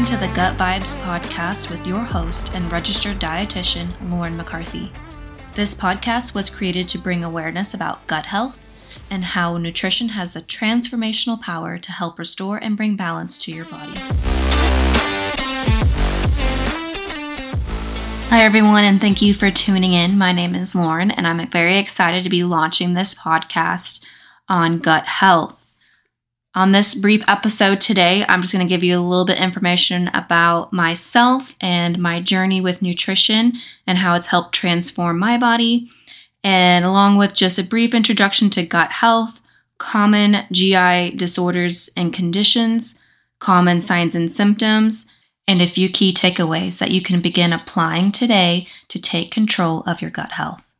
Welcome to the Gut Vibes podcast with your host and registered dietitian, Lauren McCarthy. This podcast was created to bring awareness about gut health and how nutrition has the transformational power to help restore and bring balance to your body. Hi, everyone, and thank you for tuning in. My name is Lauren, and I'm very excited to be launching this podcast on gut health. On this brief episode today, I'm just going to give you a little bit information about myself and my journey with nutrition and how it's helped transform my body, and along with just a brief introduction to gut health, common GI disorders and conditions, common signs and symptoms, and a few key takeaways that you can begin applying today to take control of your gut health.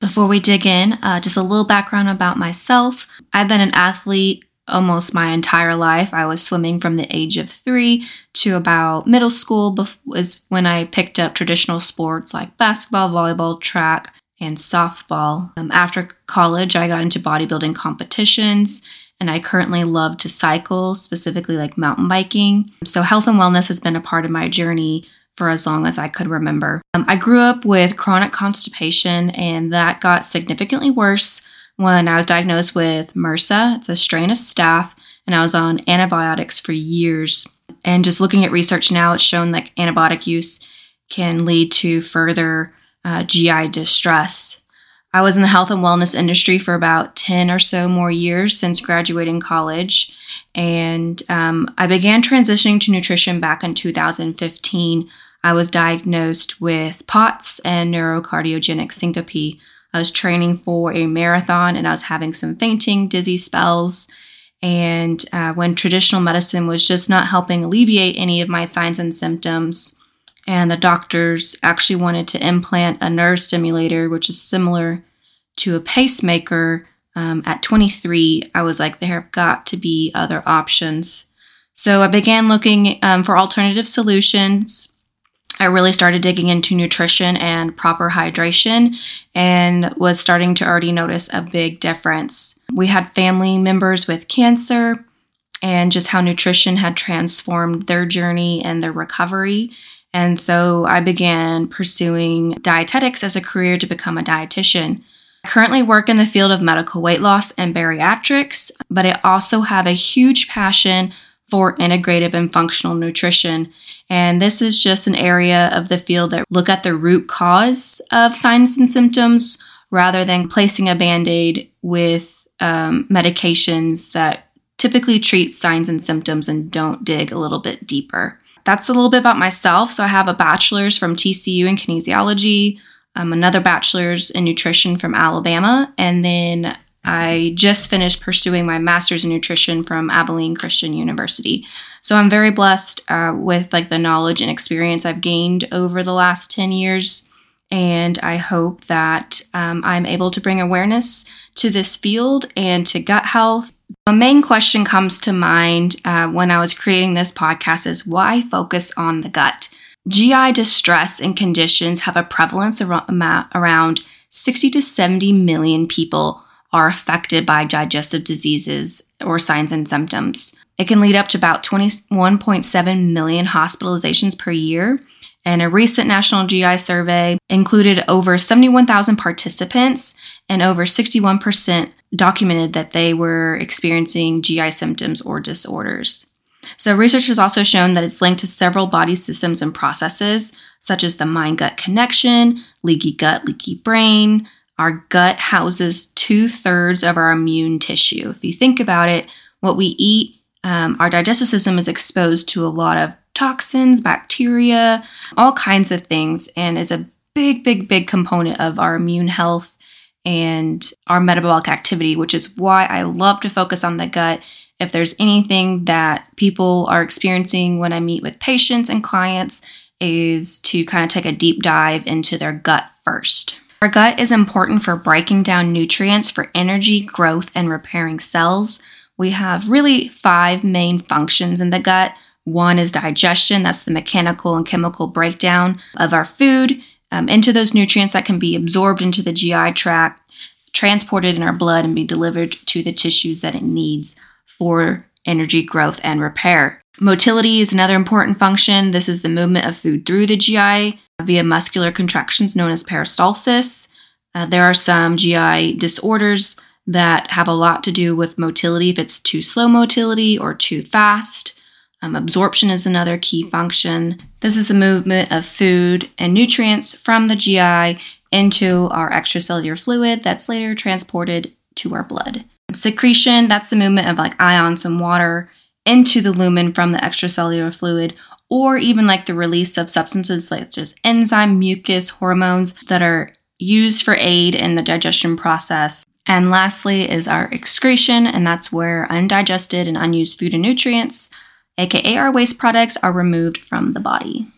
Before we dig in, uh, just a little background about myself. I've been an athlete almost my entire life. I was swimming from the age of three to about middle school was when I picked up traditional sports like basketball, volleyball, track, and softball. Um, after college, I got into bodybuilding competitions and I currently love to cycle, specifically like mountain biking. So, health and wellness has been a part of my journey for as long as I could remember. Um, I grew up with chronic constipation, and that got significantly worse when I was diagnosed with MRSA. It's a strain of staph, and I was on antibiotics for years. And just looking at research now, it's shown that antibiotic use can lead to further uh, GI distress. I was in the health and wellness industry for about 10 or so more years since graduating college. And um, I began transitioning to nutrition back in 2015. I was diagnosed with POTS and neurocardiogenic syncope, I was training for a marathon and I was having some fainting, dizzy spells. And uh, when traditional medicine was just not helping alleviate any of my signs and symptoms, and the doctors actually wanted to implant a nerve stimulator, which is similar to a pacemaker. Um, at 23, I was like, there have got to be other options. So I began looking um, for alternative solutions I really started digging into nutrition and proper hydration and was starting to already notice a big difference. We had family members with cancer and just how nutrition had transformed their journey and their recovery. And so I began pursuing dietetics as a career to become a dietitian. I currently work in the field of medical weight loss and bariatrics, but I also have a huge passion for integrative and functional nutrition. And this is just an area of the field that look at the root cause of signs and symptoms rather than placing a band-aid with um, medications that typically treat signs and symptoms and don't dig a little bit deeper. That's a little bit about myself. So I have a bachelor's from TCU in kinesiology, um, another bachelor's in nutrition from Alabama, and then I just finished pursuing my master's in nutrition from Abilene Christian University. So I'm very blessed uh, with like the knowledge and experience I've gained over the last 10 years. And I hope that um, I'm able to bring awareness to this field and to gut health. The main question comes to mind uh, when I was creating this podcast is why focus on the gut? GI distress and conditions have a prevalence around 60 to 70 million people are affected by digestive diseases or signs and symptoms. It can lead up to about 21.7 million hospitalizations per year. And a recent National GI survey included over 71,000 participants, and over 61% documented that they were experiencing GI symptoms or disorders. So, research has also shown that it's linked to several body systems and processes, such as the mind gut connection, leaky gut, leaky brain, our gut houses two thirds of our immune tissue. If you think about it, what we eat, um, our digestive system is exposed to a lot of toxins, bacteria, all kinds of things, and is a big, big, big component of our immune health and our metabolic activity, which is why I love to focus on the gut. If there's anything that people are experiencing when I meet with patients and clients, is to kind of take a deep dive into their gut first. Our gut is important for breaking down nutrients for energy, growth, and repairing cells. We have really five main functions in the gut. One is digestion, that's the mechanical and chemical breakdown of our food um, into those nutrients that can be absorbed into the GI tract, transported in our blood, and be delivered to the tissues that it needs for energy, growth, and repair. Motility is another important function. This is the movement of food through the GI via muscular contractions known as peristalsis. Uh, there are some GI disorders that have a lot to do with motility, if it's too slow motility or too fast. Um, absorption is another key function. This is the movement of food and nutrients from the GI into our extracellular fluid that's later transported to our blood. Secretion, that's the movement of like ions and water into the lumen from the extracellular fluid, or even like the release of substances such as enzyme, mucus, hormones that are used for aid in the digestion process. And lastly is our excretion, and that's where undigested and unused food and nutrients aka our waste products, are removed from the body.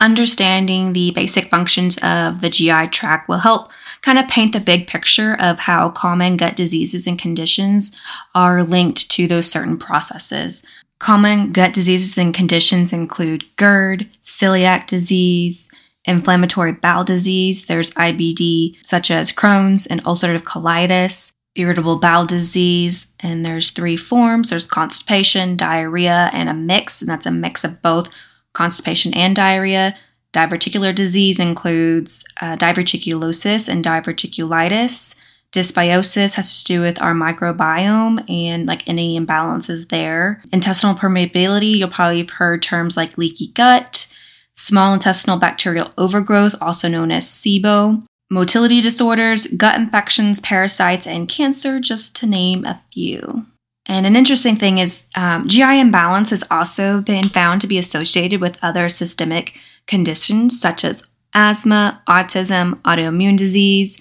Understanding the basic functions of the GI tract will help kind of paint the big picture of how common gut diseases and conditions are linked to those certain processes. Common gut diseases and conditions include GERD, celiac disease, inflammatory bowel disease, there's IBD such as Crohn's and ulcerative colitis, irritable bowel disease, and there's three forms there's constipation, diarrhea, and a mix, and that's a mix of both constipation and diarrhea. Diverticular disease includes uh, diverticulosis and diverticulitis. Dysbiosis has to do with our microbiome and like any imbalances there. Intestinal permeability, you'll probably have heard terms like leaky gut, small intestinal bacterial overgrowth, also known as SIBO, motility disorders, gut infections, parasites, and cancer, just to name a few. And an interesting thing is um, GI imbalance has also been found to be associated with other systemic conditions such as asthma, autism, autoimmune disease,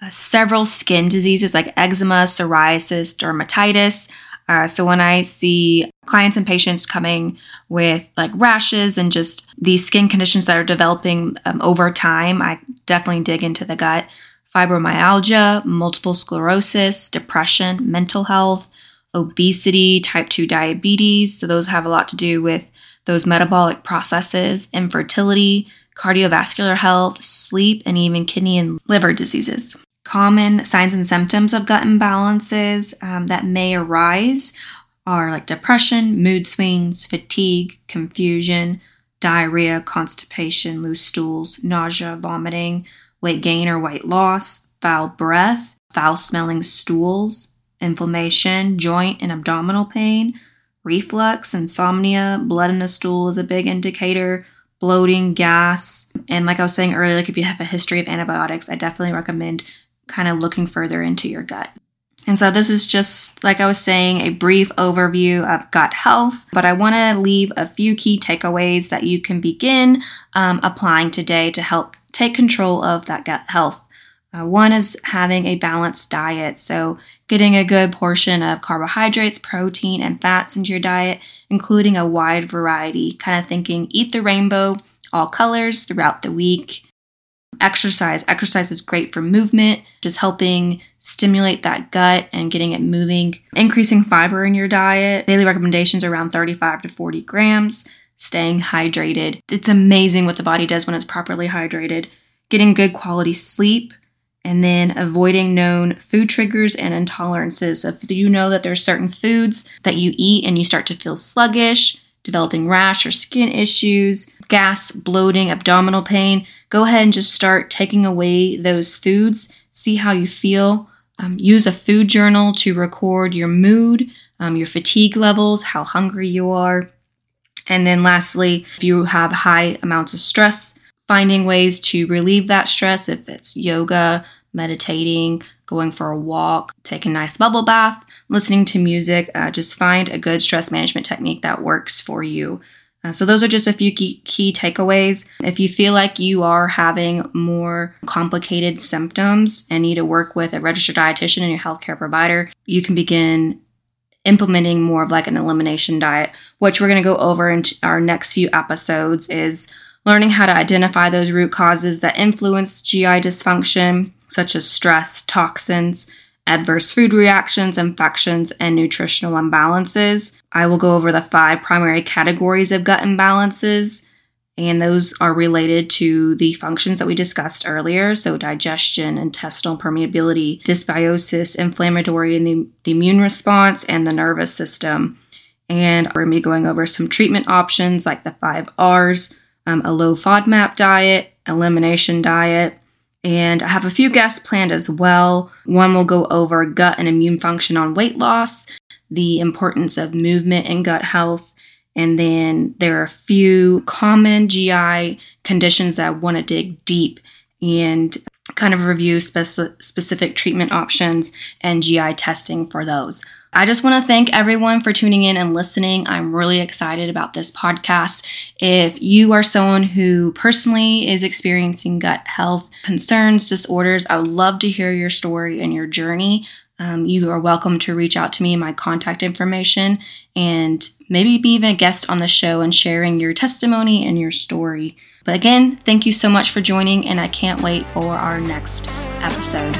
uh, several skin diseases like eczema, psoriasis, dermatitis, uh, so when I see clients and patients coming with like rashes and just these skin conditions that are developing um, over time, I definitely dig into the gut. Fibromyalgia, multiple sclerosis, depression, mental health, obesity, type 2 diabetes. So those have a lot to do with those metabolic processes, infertility, cardiovascular health, sleep, and even kidney and liver diseases. Common signs and symptoms of gut imbalances um, that may arise are like depression, mood swings, fatigue, confusion, diarrhea, constipation, loose stools, nausea, vomiting, weight gain or weight loss, foul breath, foul smelling stools, inflammation, joint and abdominal pain, reflux, insomnia, blood in the stool is a big indicator, bloating, gas. And like I was saying earlier, like if you have a history of antibiotics, I definitely recommend kind of looking further into your gut. And so, this is just, like I was saying, a brief overview of gut health, but I want to leave a few key takeaways that you can begin um, applying today to help take control of that gut health. Uh, one is having a balanced diet, so getting a good portion of carbohydrates, protein, and fats into your diet, including a wide variety, kind of thinking eat the rainbow, all colors throughout the week. Exercise. Exercise is great for movement, just helping stimulate that gut and getting it moving. Increasing fiber in your diet. Daily recommendations around 35 to 40 grams. Staying hydrated. It's amazing what the body does when it's properly hydrated. Getting good quality sleep and then avoiding known food triggers and intolerances. So If you know that there's certain foods that you eat and you start to feel sluggish, developing rash or skin issues, gas, bloating, abdominal pain, go ahead and just start taking away those foods. See how you feel. Um, use a food journal to record your mood, um, your fatigue levels, how hungry you are. And then lastly, if you have high amounts of stress, finding ways to relieve that stress, if it's yoga, meditating, going for a walk, take a nice bubble bath, listening to music. Uh, just find a good stress management technique that works for you. Uh, so, those are just a few key, key takeaways. If you feel like you are having more complicated symptoms and need to work with a registered dietitian and your healthcare provider, you can begin implementing more of like an elimination diet, which we're going to go over in our next few episodes is learning how to identify those root causes that influence GI dysfunction, such as stress, toxins, adverse food reactions, infections, and nutritional imbalances. I will go over the five primary categories of gut imbalances, and those are related to the functions that we discussed earlier so, digestion, intestinal permeability, dysbiosis, inflammatory and the, immune response, and the nervous system. And we're going to be going over some treatment options like the five R's, um, a low FODMAP diet, elimination diet, and I have a few guests planned as well. One will go over gut and immune function on weight loss, the importance of movement and gut health, and then there are a few common GI conditions that I want to dig deep and kind of review speci- specific treatment options and GI testing for those. I just want to thank everyone for tuning in and listening. I'm really excited about this podcast. If you are someone who personally is experiencing gut health concerns, disorders, I would love to hear your story and your journey. Um, you are welcome to reach out to me, my contact information, and maybe be even a guest on the show and sharing your testimony and your story. But again, thank you so much for joining, and I can't wait for our next episode.